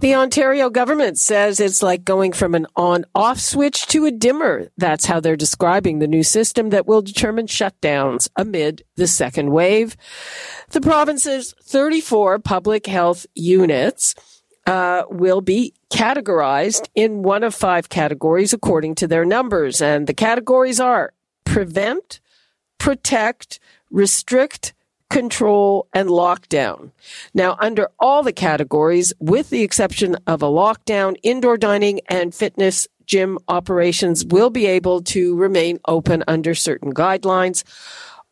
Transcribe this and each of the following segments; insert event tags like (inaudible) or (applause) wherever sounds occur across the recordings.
The Ontario government says it's like going from an on off switch to a dimmer. That's how they're describing the new system that will determine shutdowns amid the second wave. The province's 34 public health units uh, will be categorized in one of five categories according to their numbers. And the categories are prevent, protect, restrict, control, and lockdown. Now, under all the categories, with the exception of a lockdown, indoor dining and fitness gym operations will be able to remain open under certain guidelines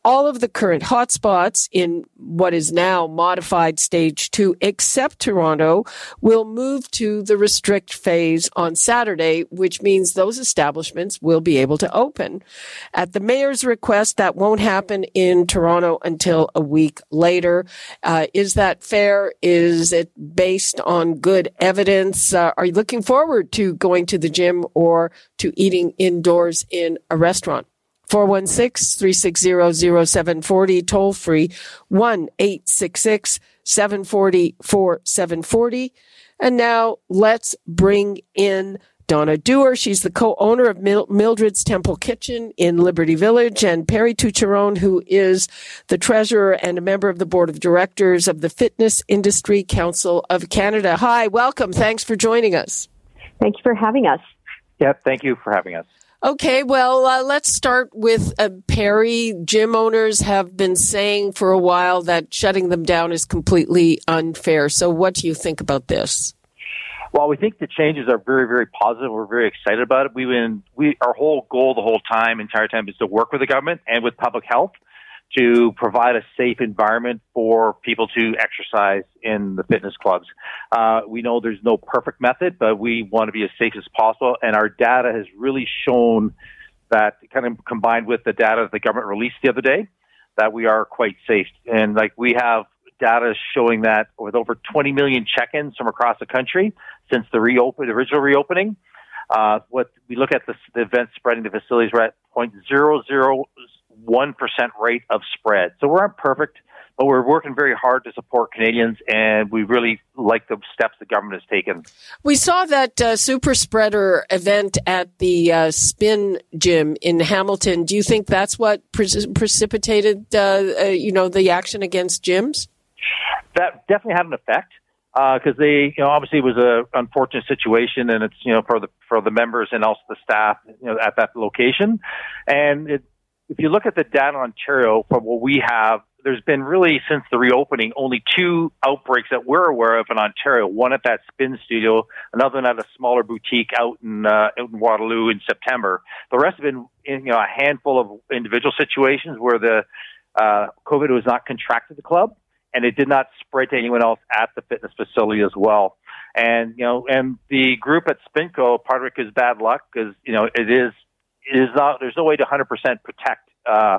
all of the current hotspots in what is now modified stage two, except Toronto, will move to the restrict phase on Saturday, which means those establishments will be able to open. At the mayor's request, that won't happen in Toronto until a week later. Uh, is that fair? Is it based on good evidence? Uh, are you looking forward to going to the gym or to eating indoors in a restaurant? 416-360-0740, toll free, 1-866-740-4740. And now let's bring in Donna Dooher. She's the co-owner of Mildred's Temple Kitchen in Liberty Village and Perry Tucciarone, who is the treasurer and a member of the board of directors of the Fitness Industry Council of Canada. Hi, welcome. Thanks for joining us. Thank you for having us. Yep, thank you for having us. Okay, well, uh, let's start with uh, Perry. Gym owners have been saying for a while that shutting them down is completely unfair. So, what do you think about this? Well, we think the changes are very, very positive. We're very excited about it. We've been, we, our whole goal the whole time, entire time, is to work with the government and with public health to provide a safe environment for people to exercise in the fitness clubs. Uh, we know there's no perfect method, but we want to be as safe as possible. And our data has really shown that, kind of combined with the data that the government released the other day, that we are quite safe. And like we have data showing that with over 20 million check-ins from across the country since the reopen, the original reopening. Uh, what we look at the, the events spreading to facilities, we're at 0.00 1% rate of spread. So we're not perfect, but we're working very hard to support Canadians, and we really like the steps the government has taken. We saw that uh, super spreader event at the uh, Spin Gym in Hamilton. Do you think that's what pre- precipitated, uh, uh, you know, the action against gyms? That definitely had an effect because uh, they, you know, obviously it was an unfortunate situation, and it's you know for the for the members and also the staff, you know, at that location, and it if you look at the data in Ontario from what we have, there's been really since the reopening only two outbreaks that we're aware of in Ontario. One at that spin studio, another one at a smaller boutique out in uh, out in Waterloo in September. The rest have been in, you know a handful of individual situations where the uh, COVID was not contracted the club and it did not spread to anyone else at the fitness facility as well. And you know, and the group at Spinco, part of it is bad luck because you know it is is not, there's no way to 100% protect, uh,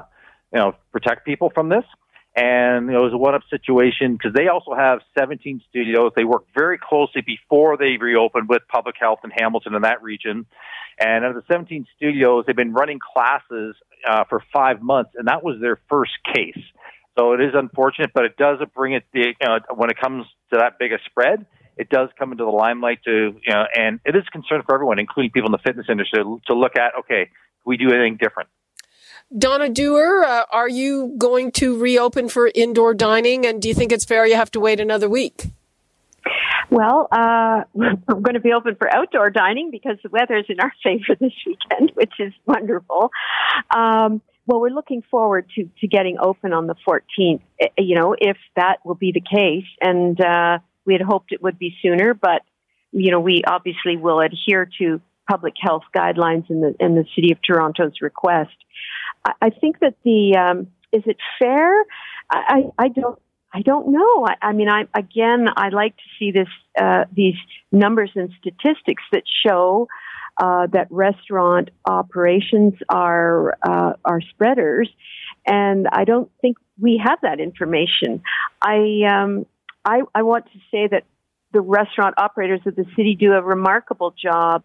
you know, protect people from this. And it was a one-up situation because they also have 17 studios. They work very closely before they reopened with public health in Hamilton and that region. And of the 17 studios, they've been running classes uh, for five months, and that was their first case. So it is unfortunate, but it does bring it the, you know, when it comes to that big a spread it does come into the limelight to, you know, and it is a concern for everyone, including people in the fitness industry, to look at, okay, we do anything different? Donna Dooher, uh, are you going to reopen for indoor dining? And do you think it's fair you have to wait another week? Well, uh, I'm going to be open for outdoor dining because the weather is in our (laughs) favor this weekend, which is wonderful. Um, well, we're looking forward to, to getting open on the 14th, eh, you know, if that will be the case. And, uh, we had hoped it would be sooner, but you know, we obviously will adhere to public health guidelines in the in the city of Toronto's request. I, I think that the um, is it fair? I, I don't I don't know. I, I mean, I again, I like to see this uh, these numbers and statistics that show uh, that restaurant operations are uh, are spreaders, and I don't think we have that information. I um, I, I want to say that the restaurant operators of the city do a remarkable job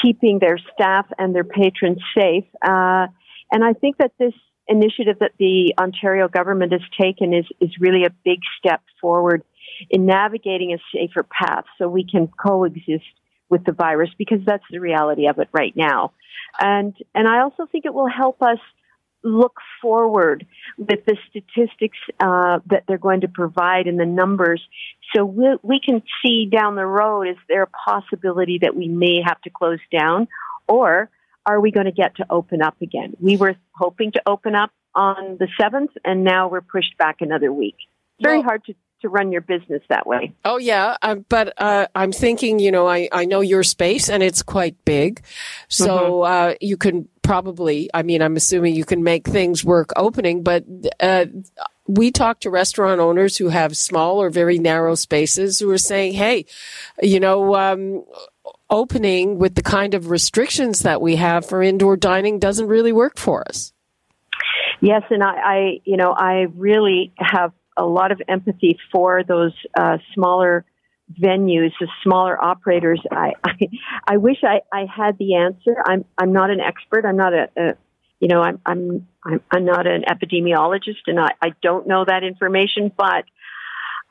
keeping their staff and their patrons safe, uh, and I think that this initiative that the Ontario government has taken is is really a big step forward in navigating a safer path so we can coexist with the virus because that's the reality of it right now. And, and I also think it will help us look forward with the statistics uh, that they're going to provide and the numbers. So we, we can see down the road is there a possibility that we may have to close down? Or are we going to get to open up again? We were hoping to open up on the 7th and now we're pushed back another week. Very well, hard to to run your business that way. Oh yeah, uh, but uh, I'm thinking, you know, I, I know your space and it's quite big, so mm-hmm. uh, you can probably. I mean, I'm assuming you can make things work opening, but uh, we talk to restaurant owners who have small or very narrow spaces who are saying, hey, you know. Um, opening with the kind of restrictions that we have for indoor dining doesn't really work for us. Yes, and I, I, you know, I really have a lot of empathy for those uh, smaller venues, the smaller operators. I, I, I wish I, I had the answer. I'm, I'm not an expert. I'm not a, a you know, I'm, I'm, I'm, I'm not an epidemiologist and I, I don't know that information, but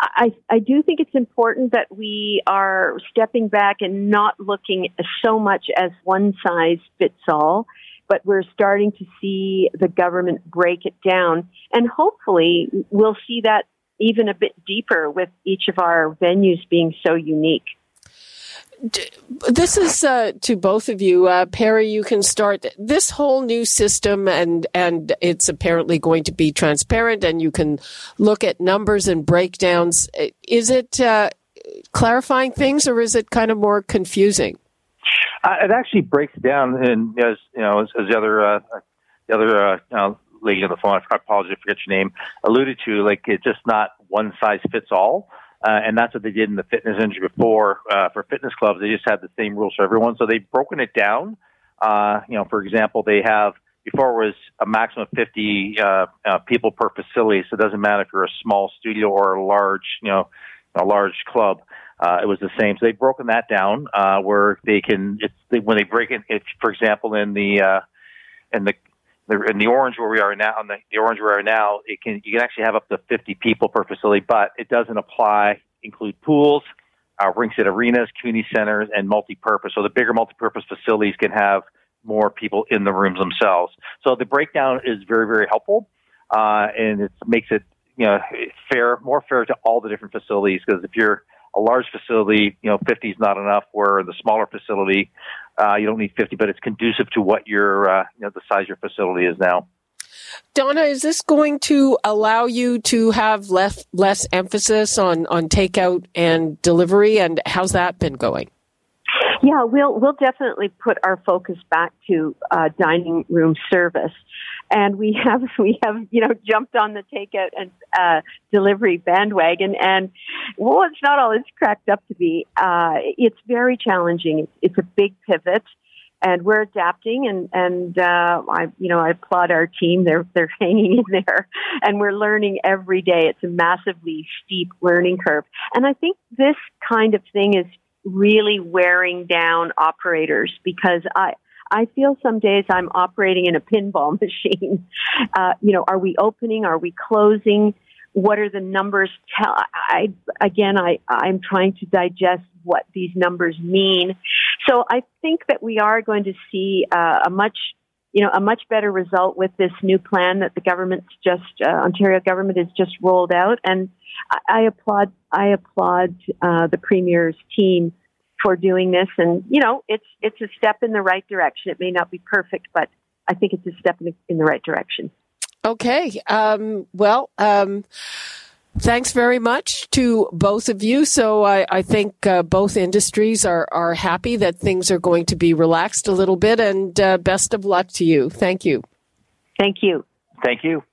I, I do think it's important that we are stepping back and not looking so much as one size fits all but we're starting to see the government break it down. And hopefully we'll see that even a bit deeper with each of our venues being so unique. This is uh, to both of you, uh, Perry. You can start this whole new system, and and it's apparently going to be transparent, and you can look at numbers and breakdowns. Is it uh, clarifying things, or is it kind of more confusing? Uh, it actually breaks down, and as you know, as, as the other uh, the other uh, lady on the phone, I apologize, I forget your name, alluded to, like it's just not one size fits all. Uh, and that's what they did in the fitness industry before. Uh, for fitness clubs, they just had the same rules for everyone. So they've broken it down. Uh, you know, for example, they have before it was a maximum of 50 uh, uh, people per facility. So it doesn't matter if you're a small studio or a large, you know, a large club uh, it was the same. So they've broken that down uh, where they can, it's, they, when they break it, if, for example, in the uh, in the in the orange where we are now, in the, the orange where we are now, it can you can actually have up to 50 people per facility, but it doesn't apply include pools, uh, ringside arenas, community centers, and multi-purpose. So the bigger multi-purpose facilities can have more people in the rooms themselves. So the breakdown is very very helpful, uh, and it makes it you know fair, more fair to all the different facilities because if you're a large facility, you know, 50 is not enough. Where the smaller facility, uh, you don't need 50, but it's conducive to what your, uh, you know, the size your facility is now. Donna, is this going to allow you to have less less emphasis on on takeout and delivery? And how's that been going? Yeah, we'll we'll definitely put our focus back to uh, dining room service, and we (laughs) have we have you know jumped on the takeout and uh, delivery bandwagon, and well, it's not all it's cracked up to be. Uh, it's very challenging. It's, it's a big pivot, and we're adapting. And and uh, I you know I applaud our team. They're they're (laughs) hanging in there, and we're learning every day. It's a massively steep learning curve, and I think this kind of thing is really wearing down operators because I, I feel some days I'm operating in a pinball (laughs) machine. Uh, you know, are we opening? Are we closing? What are the numbers tell? I, again, I, I'm trying to digest what these numbers mean. So I think that we are going to see uh, a much, you know, a much better result with this new plan that the government's just, uh, Ontario government has just rolled out. And I, applaud I applaud uh, the premier's team for doing this, and you know it's it's a step in the right direction. It may not be perfect, but I think it's a step in the, in the right direction. Okay, um, well. Um, thanks very much to both of you. So I, I think uh, both industries are, are happy that things are going to be relaxed a little bit, and uh, best of luck to you. Thank you. Thank you. Thank you.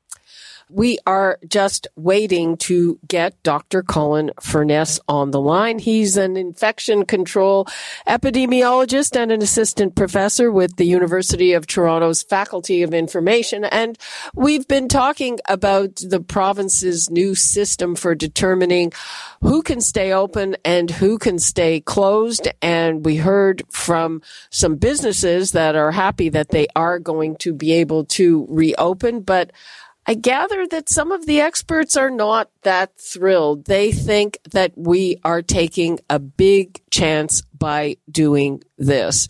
We are just waiting to get Dr. Colin Furness on the line. He's an infection control epidemiologist and an assistant professor with the University of Toronto's Faculty of Information. And we've been talking about the province's new system for determining who can stay open and who can stay closed. And we heard from some businesses that are happy that they are going to be able to reopen, but I gather that some of the experts are not that thrilled. They think that we are taking a big chance by doing this.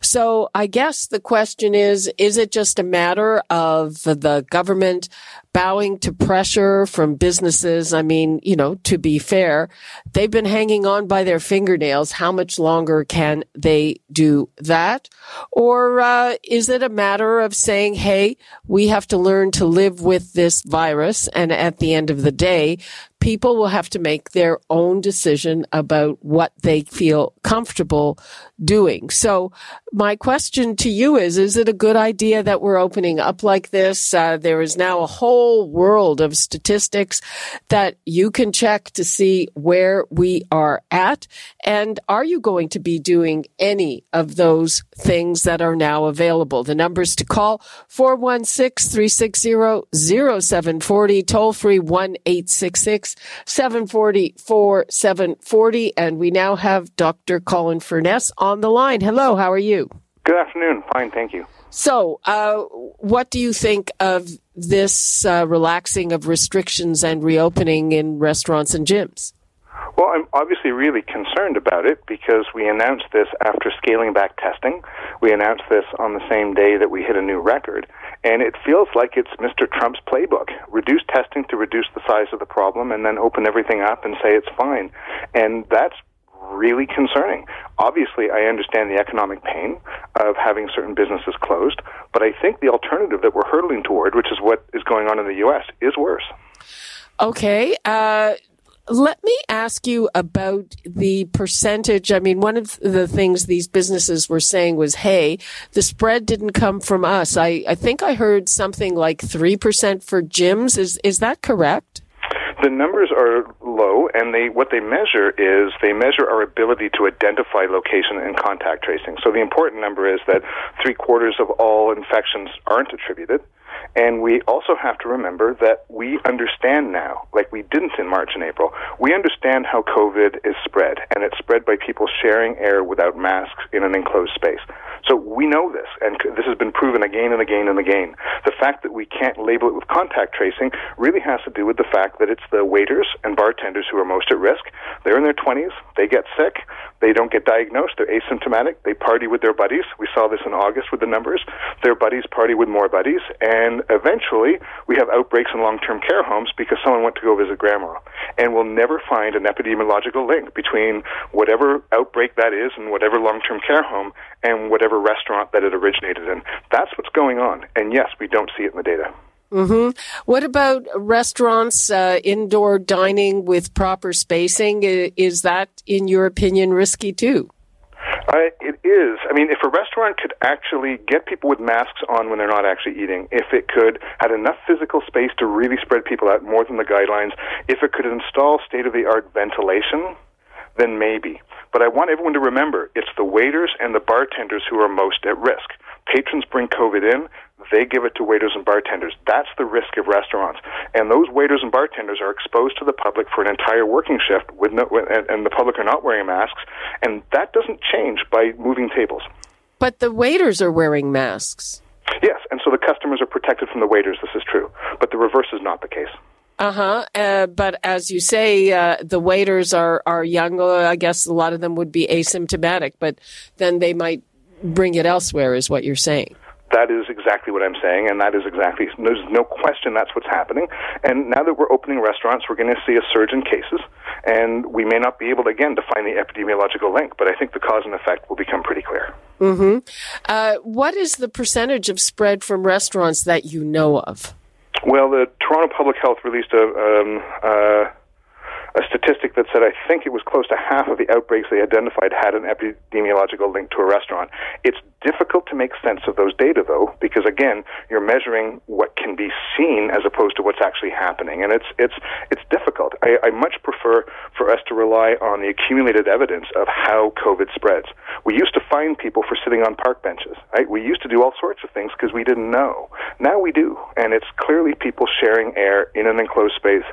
So I guess the question is, is it just a matter of the government bowing to pressure from businesses. I mean, you know, to be fair, they've been hanging on by their fingernails. How much longer can they do that? Or uh, is it a matter of saying, hey, we have to learn to live with this virus. And at the end of the day, people will have to make their own decision about what they feel comfortable doing. So my question to you is, is it a good idea that we're opening up like this? Uh, there is now a whole world of statistics that you can check to see where we are at. And are you going to be doing any of those things that are now available? The numbers to call 416-360-0740, toll free 1-866 740 4740. And we now have Dr. Colin Furness on the line. Hello, how are you? Good afternoon. Fine, thank you. So, uh, what do you think of this uh, relaxing of restrictions and reopening in restaurants and gyms? Well, I'm obviously really concerned about it because we announced this after scaling back testing. We announced this on the same day that we hit a new record. And it feels like it's Mr. Trump's playbook. Reduce testing to reduce the size of the problem and then open everything up and say it's fine. And that's really concerning. Obviously, I understand the economic pain of having certain businesses closed, but I think the alternative that we're hurtling toward, which is what is going on in the U.S., is worse. Okay. Uh, let me ask you about the percentage. I mean, one of the things these businesses were saying was, hey, the spread didn't come from us. I, I think I heard something like 3% for gyms. Is, is that correct? The numbers are low, and they what they measure is they measure our ability to identify location and contact tracing. So the important number is that three quarters of all infections aren't attributed. And we also have to remember that we understand now, like we didn't in March and April, we understand how COVID is spread, and it's spread by people sharing air without masks in an enclosed space. So we know this, and this has been proven again and again and again. The fact that we can't label it with contact tracing really has to do with the fact that it's the waiters and bartenders who are most at risk. They're in their 20s, they get sick, they don't get diagnosed, they're asymptomatic, they party with their buddies. We saw this in August with the numbers. Their buddies party with more buddies, and eventually we have outbreaks in long term care homes because someone went to go visit grandma. And we'll never find an epidemiological link between whatever outbreak that is in whatever long term care home and whatever restaurant that it originated in. That's what's going on. And yes, we don't see it in the data. Mm-hmm. What about restaurants, uh, indoor dining with proper spacing? Is that, in your opinion, risky too? Uh, it is. I mean, if a restaurant could actually get people with masks on when they're not actually eating, if it could had enough physical space to really spread people out more than the guidelines, if it could install state of the art ventilation, then maybe. But I want everyone to remember it's the waiters and the bartenders who are most at risk. Patrons bring COVID in, they give it to waiters and bartenders. That's the risk of restaurants. And those waiters and bartenders are exposed to the public for an entire working shift, with no, and the public are not wearing masks. And that doesn't change by moving tables. But the waiters are wearing masks. Yes, and so the customers are protected from the waiters. This is true. But the reverse is not the case. Uh-huh. Uh, but as you say, uh, the waiters are, are young. I guess a lot of them would be asymptomatic, but then they might bring it elsewhere, is what you're saying. That is exactly what I'm saying, and that is exactly, there's no question that's what's happening. And now that we're opening restaurants, we're going to see a surge in cases, and we may not be able to, again, to find the epidemiological link, but I think the cause and effect will become pretty clear. Mm-hmm. Uh, what is the percentage of spread from restaurants that you know of? Well, the Toronto Public Health released a, um, uh, a statistic that said I think it was close to half of the outbreaks they identified had an epidemiological link to a restaurant. It's difficult to make sense of those data, though, because again, you're measuring what can be seen as opposed to what's actually happening, and it's it's it's difficult. I, I much prefer for us to rely on the accumulated evidence of how COVID spreads. We used to find people for sitting on park benches, right? We used to do all sorts of things because we didn't know. Now we do, and it's clearly people sharing air in an enclosed space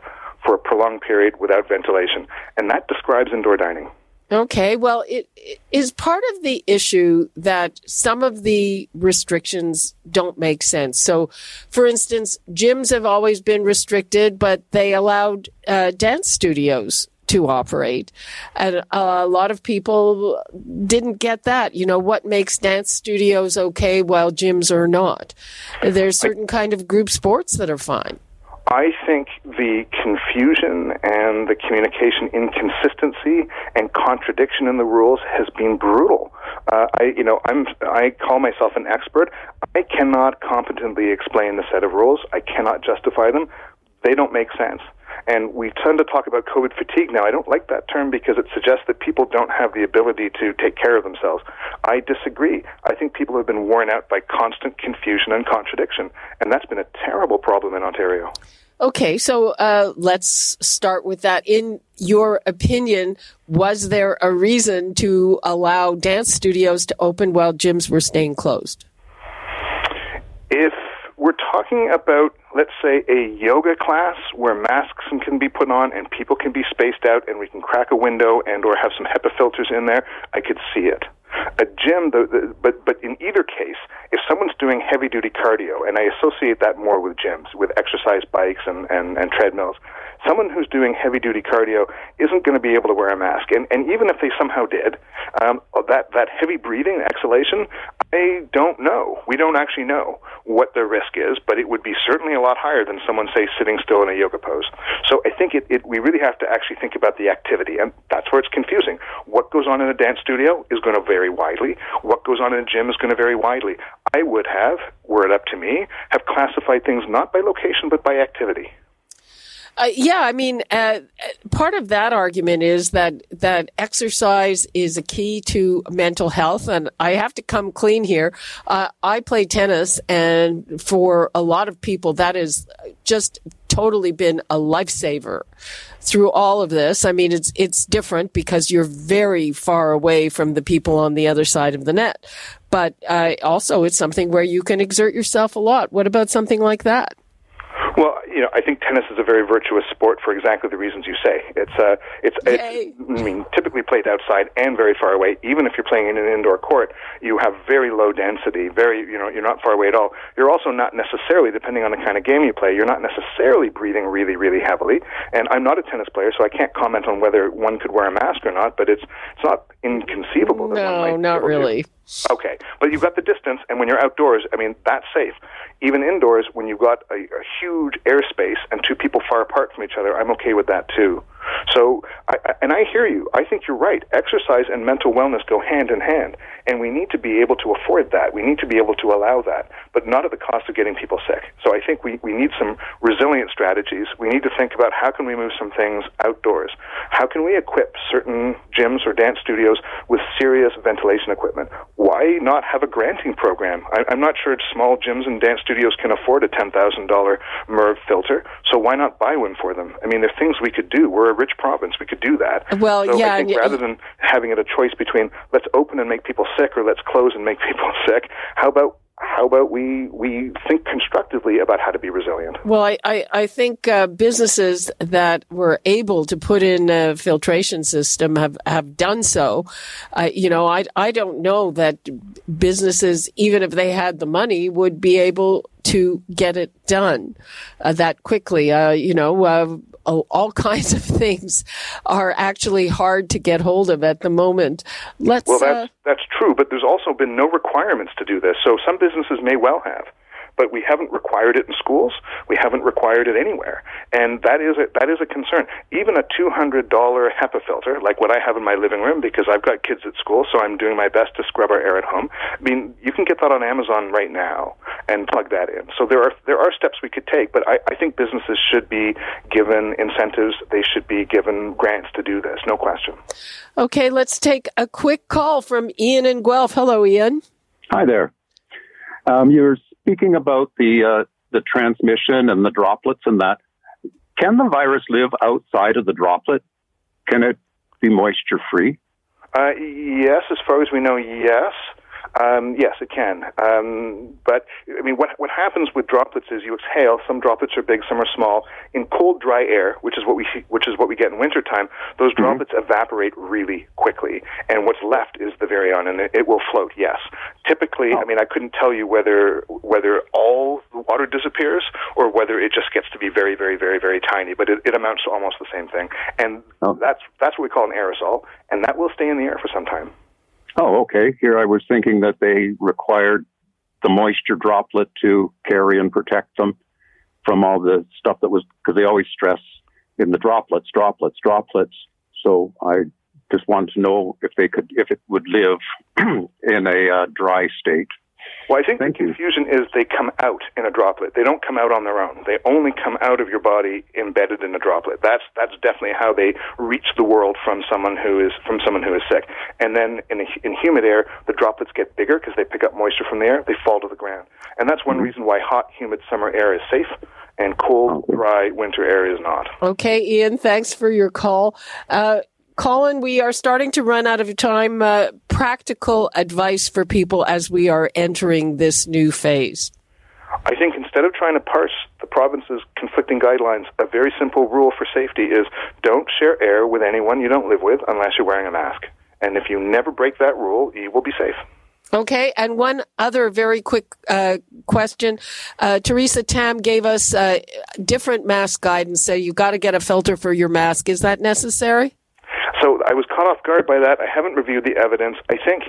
for a prolonged period without ventilation, and that describes indoor dining. Okay, well, it, it is part of the issue that some of the restrictions don't make sense. So, for instance, gyms have always been restricted, but they allowed uh, dance studios to operate. And a lot of people didn't get that. You know, what makes dance studios okay while gyms are not? There's certain kind of group sports that are fine. I think the confusion and the communication inconsistency and contradiction in the rules has been brutal. Uh, I, you know, I'm, I call myself an expert. I cannot competently explain the set of rules. I cannot justify them. They don't make sense. And we tend to talk about COVID fatigue now. I don't like that term because it suggests that people don't have the ability to take care of themselves. I disagree. I think people have been worn out by constant confusion and contradiction, and that's been a terrible problem in Ontario. Okay, so uh, let's start with that. In your opinion, was there a reason to allow dance studios to open while gyms were staying closed? If we're talking about, let's say, a yoga class where masks can be put on and people can be spaced out and we can crack a window and or have some HEPA filters in there, I could see it. A gym, the, the, but but in either case, if someone's doing heavy duty cardio, and I associate that more with gyms, with exercise bikes and, and, and treadmills, someone who's doing heavy duty cardio isn't going to be able to wear a mask. And, and even if they somehow did, um, that, that heavy breathing, exhalation, I don't know. We don't actually know what the risk is, but it would be certainly a lot higher than someone, say, sitting still in a yoga pose. So I think it, it, we really have to actually think about the activity, and that's where it's confusing. What goes on in a dance studio is going to vary widely. What goes on in a gym is going to vary widely. I would have, were it up to me, have classified things not by location but by activity. Uh, yeah, I mean, uh, part of that argument is that that exercise is a key to mental health, and I have to come clean here. Uh, I play tennis, and for a lot of people, that is just totally been a lifesaver through all of this. I mean, it's it's different because you're very far away from the people on the other side of the net, but uh, also it's something where you can exert yourself a lot. What about something like that? Well, you know, I think tennis is a very virtuous sport for exactly the reasons you say. It's uh, it's, it's I mean, typically played outside and very far away. Even if you're playing in an indoor court, you have very low density. Very, you know, you're not far away at all. You're also not necessarily, depending on the kind of game you play, you're not necessarily breathing really, really heavily. And I'm not a tennis player, so I can't comment on whether one could wear a mask or not. But it's it's not inconceivable that no, one might. not really. To. Okay, but you've got the distance, and when you're outdoors, I mean, that's safe. Even indoors, when you've got a, a huge airspace and two people far apart from each other, I'm okay with that too. So, I, and I hear you. I think you're right. Exercise and mental wellness go hand in hand, and we need to be able to afford that. We need to be able to allow that, but not at the cost of getting people sick. So, I think we, we need some resilient strategies. We need to think about how can we move some things outdoors. How can we equip certain gyms or dance studios with serious ventilation equipment? Why not have a granting program? I, I'm not sure small gyms and dance studios can afford a $10,000 MERV filter, so why not buy one for them? I mean, there's things we could do. We're a rich province. We could do that. Well, so yeah. I think rather than having it a choice between let's open and make people sick or let's close and make (laughs) people sick, how about how about we we think constructively about how to be resilient? Well, I I, I think uh, businesses that were able to put in a filtration system have have done so. Uh, you know, I I don't know that businesses, even if they had the money, would be able to get it done uh, that quickly. Uh, you know, uh, Oh, all (laughs) kinds of things are actually hard to get hold of at the moment. Let's. Well, that's uh, that's true, but there's also been no requirements to do this. So some businesses may well have. But we haven't required it in schools. We haven't required it anywhere, and that is a, that is a concern. Even a two hundred dollar HEPA filter, like what I have in my living room, because I've got kids at school, so I'm doing my best to scrub our air at home. I mean, you can get that on Amazon right now and plug that in. So there are there are steps we could take, but I, I think businesses should be given incentives. They should be given grants to do this. No question. Okay, let's take a quick call from Ian in Guelph. Hello, Ian. Hi there. Um, you're speaking about the uh, the transmission and the droplets and that. Can the virus live outside of the droplet? Can it be moisture free? Uh, yes, as far as we know, yes. Um, yes, it can. Um, but I mean, what what happens with droplets is you exhale. Some droplets are big, some are small. In cold, dry air, which is what we see, which is what we get in wintertime, those mm-hmm. droplets evaporate really quickly, and what's left is the virion, and it, it will float. Yes, typically, oh. I mean, I couldn't tell you whether whether all the water disappears or whether it just gets to be very, very, very, very tiny. But it, it amounts to almost the same thing, and oh. that's that's what we call an aerosol, and that will stay in the air for some time. Oh, okay. Here I was thinking that they required the moisture droplet to carry and protect them from all the stuff that was, because they always stress in the droplets, droplets, droplets. So I just wanted to know if they could, if it would live (clears throat) in a uh, dry state. Well, I think Thank the confusion you. is they come out in a droplet. They don't come out on their own. They only come out of your body embedded in a droplet. That's that's definitely how they reach the world from someone who is from someone who is sick. And then in a, in humid air, the droplets get bigger because they pick up moisture from the air. They fall to the ground, and that's one mm-hmm. reason why hot, humid summer air is safe and cold, dry winter air is not. Okay, Ian, thanks for your call. Uh, Colin, we are starting to run out of time. Uh, practical advice for people as we are entering this new phase. I think instead of trying to parse the province's conflicting guidelines, a very simple rule for safety is don't share air with anyone you don't live with unless you're wearing a mask. And if you never break that rule, you will be safe. Okay, and one other very quick uh, question. Uh, Theresa Tam gave us uh, different mask guidance. So you've got to get a filter for your mask. Is that necessary? So I was caught off guard by that. I haven't reviewed the evidence. I think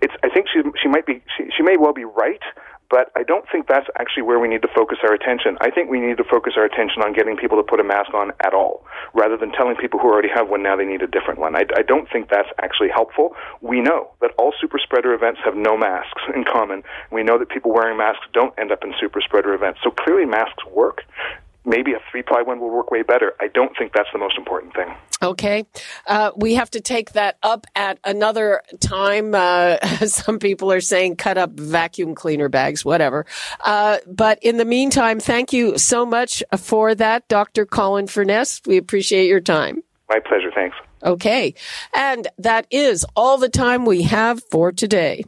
it's. I think she she might be. She, she may well be right, but I don't think that's actually where we need to focus our attention. I think we need to focus our attention on getting people to put a mask on at all, rather than telling people who already have one now they need a different one. I, I don't think that's actually helpful. We know that all super spreader events have no masks in common. We know that people wearing masks don't end up in super spreader events. So clearly masks work maybe a three ply one will work way better. I don't think that's the most important thing. Okay. Uh, we have to take that up at another time. Uh, (laughs) some people are saying cut up vacuum cleaner bags, whatever. Uh, but in the meantime, thank you so much for that, Dr. Colin Furness. We appreciate your time. My pleasure. Thanks. Okay. And that is all the time we have for today.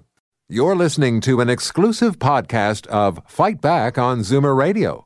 You're listening to an exclusive podcast of Fight Back on Zoomer Radio